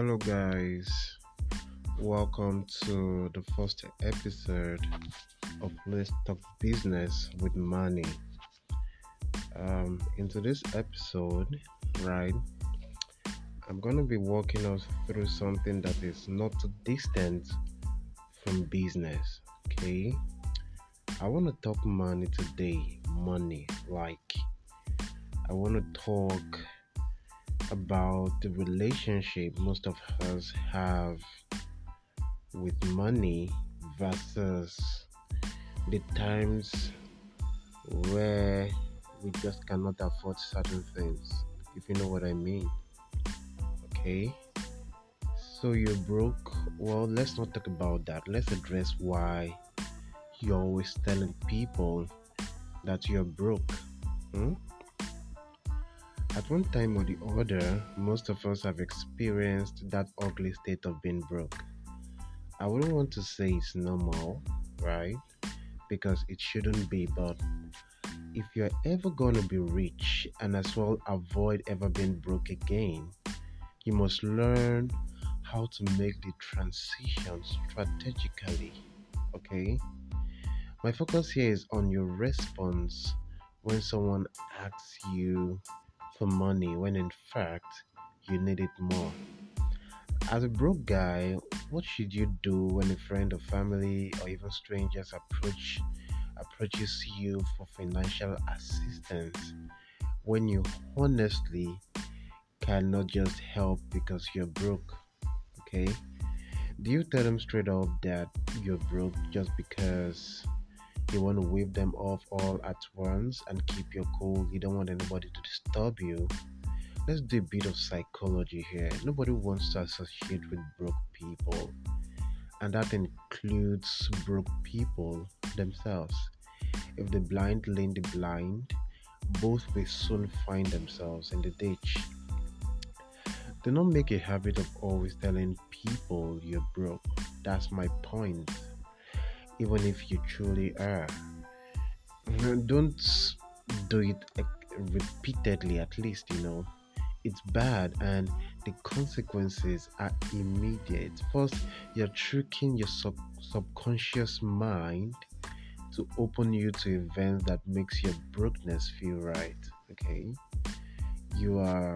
Hello, guys. Welcome to the first episode of Let's Talk Business with Money. Um, in today's episode, right, I'm going to be walking us through something that is not too distant from business. Okay, I want to talk money today. Money, like, I want to talk about the relationship most of us have with money versus the times where we just cannot afford certain things, if you know what I mean. Okay, so you're broke. Well, let's not talk about that. Let's address why you're always telling people that you're broke. Hmm? At one time or the other, most of us have experienced that ugly state of being broke. I wouldn't want to say it's normal, right? Because it shouldn't be, but if you're ever gonna be rich and as well avoid ever being broke again, you must learn how to make the transition strategically. Okay? My focus here is on your response when someone asks you for money when in fact you need it more. As a broke guy, what should you do when a friend or family or even strangers approach approaches you for financial assistance when you honestly cannot just help because you're broke? Okay? Do you tell them straight up that you're broke just because you want to wave them off all at once and keep your cool. You don't want anybody to disturb you. Let's do a bit of psychology here. Nobody wants to associate with broke people, and that includes broke people themselves. If the blind lead the blind, both will soon find themselves in the ditch. Do not make a habit of always telling people you're broke. That's my point even if you truly are. Don't do it repeatedly, at least, you know. It's bad and the consequences are immediate. First, you're tricking your sub- subconscious mind to open you to events that makes your brokenness feel right. Okay, you are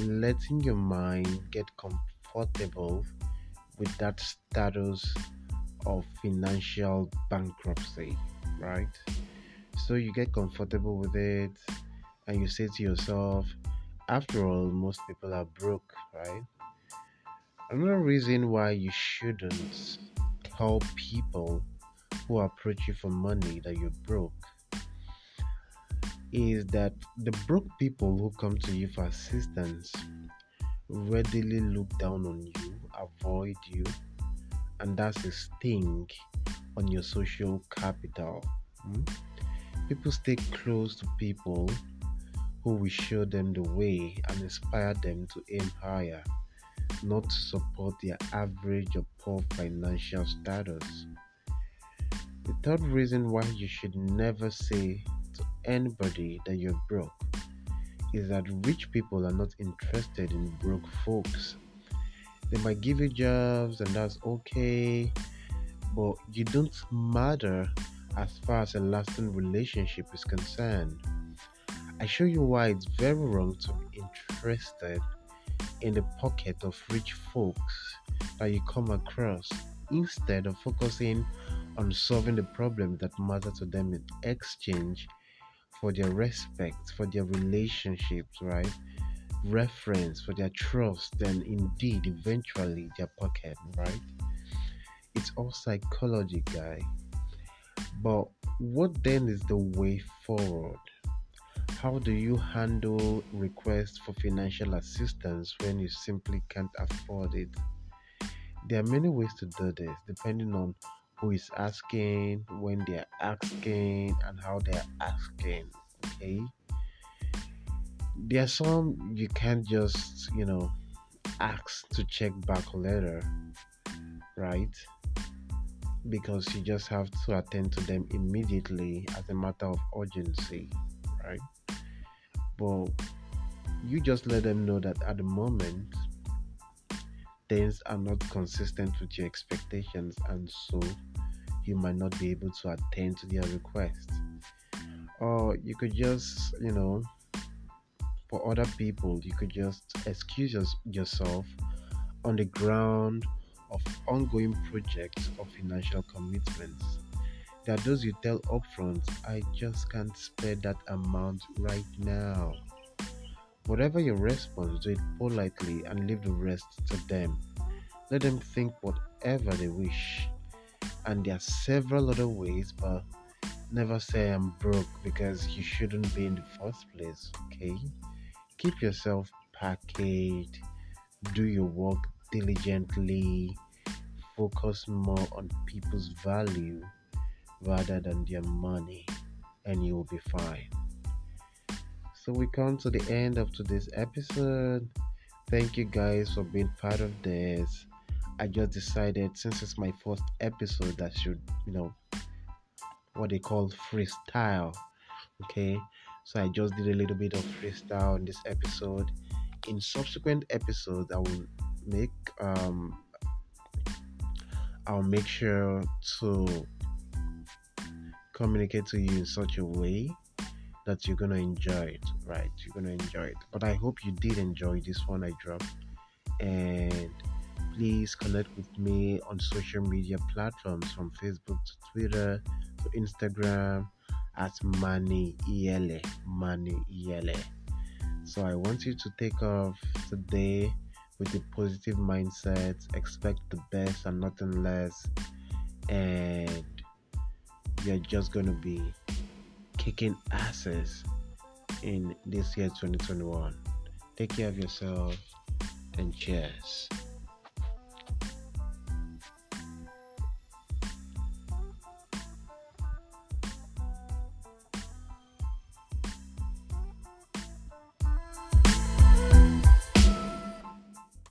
letting your mind get comfortable with that status of financial bankruptcy, right? So you get comfortable with it and you say to yourself, after all, most people are broke, right? Another reason why you shouldn't tell people who approach you for money that you're broke is that the broke people who come to you for assistance readily look down on you, avoid you, and that's a sting on your social capital. Hmm? People stay close to people who will show them the way and inspire them to aim higher, not support their average or poor financial status. The third reason why you should never say to anybody that you're broke is that rich people are not interested in broke folks they might give you jobs and that's okay but you don't matter as far as a lasting relationship is concerned. I show you why it's very wrong to be interested in the pocket of rich folks that you come across instead of focusing on solving the problems that matter to them in exchange for their respect for their relationships right reference for their trust and indeed eventually their pocket, right? It's all psychology, guy. But what then is the way forward? How do you handle requests for financial assistance when you simply can't afford it? There are many ways to do this depending on who is asking, when they are asking, and how they are asking. Okay, there are some you can't just you know ask to check back later right? Because you just have to attend to them immediately as a matter of urgency right? But you just let them know that at the moment things are not consistent with your expectations, and so you might not be able to attend to their request. Or you could just, you know, for other people, you could just excuse yourself on the ground of ongoing projects or financial commitments. There are those you tell upfront, I just can't spare that amount right now. Whatever your response, do it politely and leave the rest to them. Let them think whatever they wish. And there are several other ways, but never say I'm broke because you shouldn't be in the first place, okay? Keep yourself packaged, do your work diligently, focus more on people's value rather than their money, and you'll be fine. So, we come to the end of today's episode. Thank you guys for being part of this. I just decided since it's my first episode that should, you know, what they call freestyle. Okay, so I just did a little bit of freestyle in this episode. In subsequent episodes, I will make um I'll make sure to communicate to you in such a way that you're gonna enjoy it, right? You're gonna enjoy it. But I hope you did enjoy this one I dropped. And please connect with me on social media platforms from Facebook to Twitter to Instagram at Mani Iyele. Mani Iyele. So I want you to take off today with a positive mindset, expect the best and nothing less, and you're just to be kicking asses in this year 2021. Take care of yourself and cheers.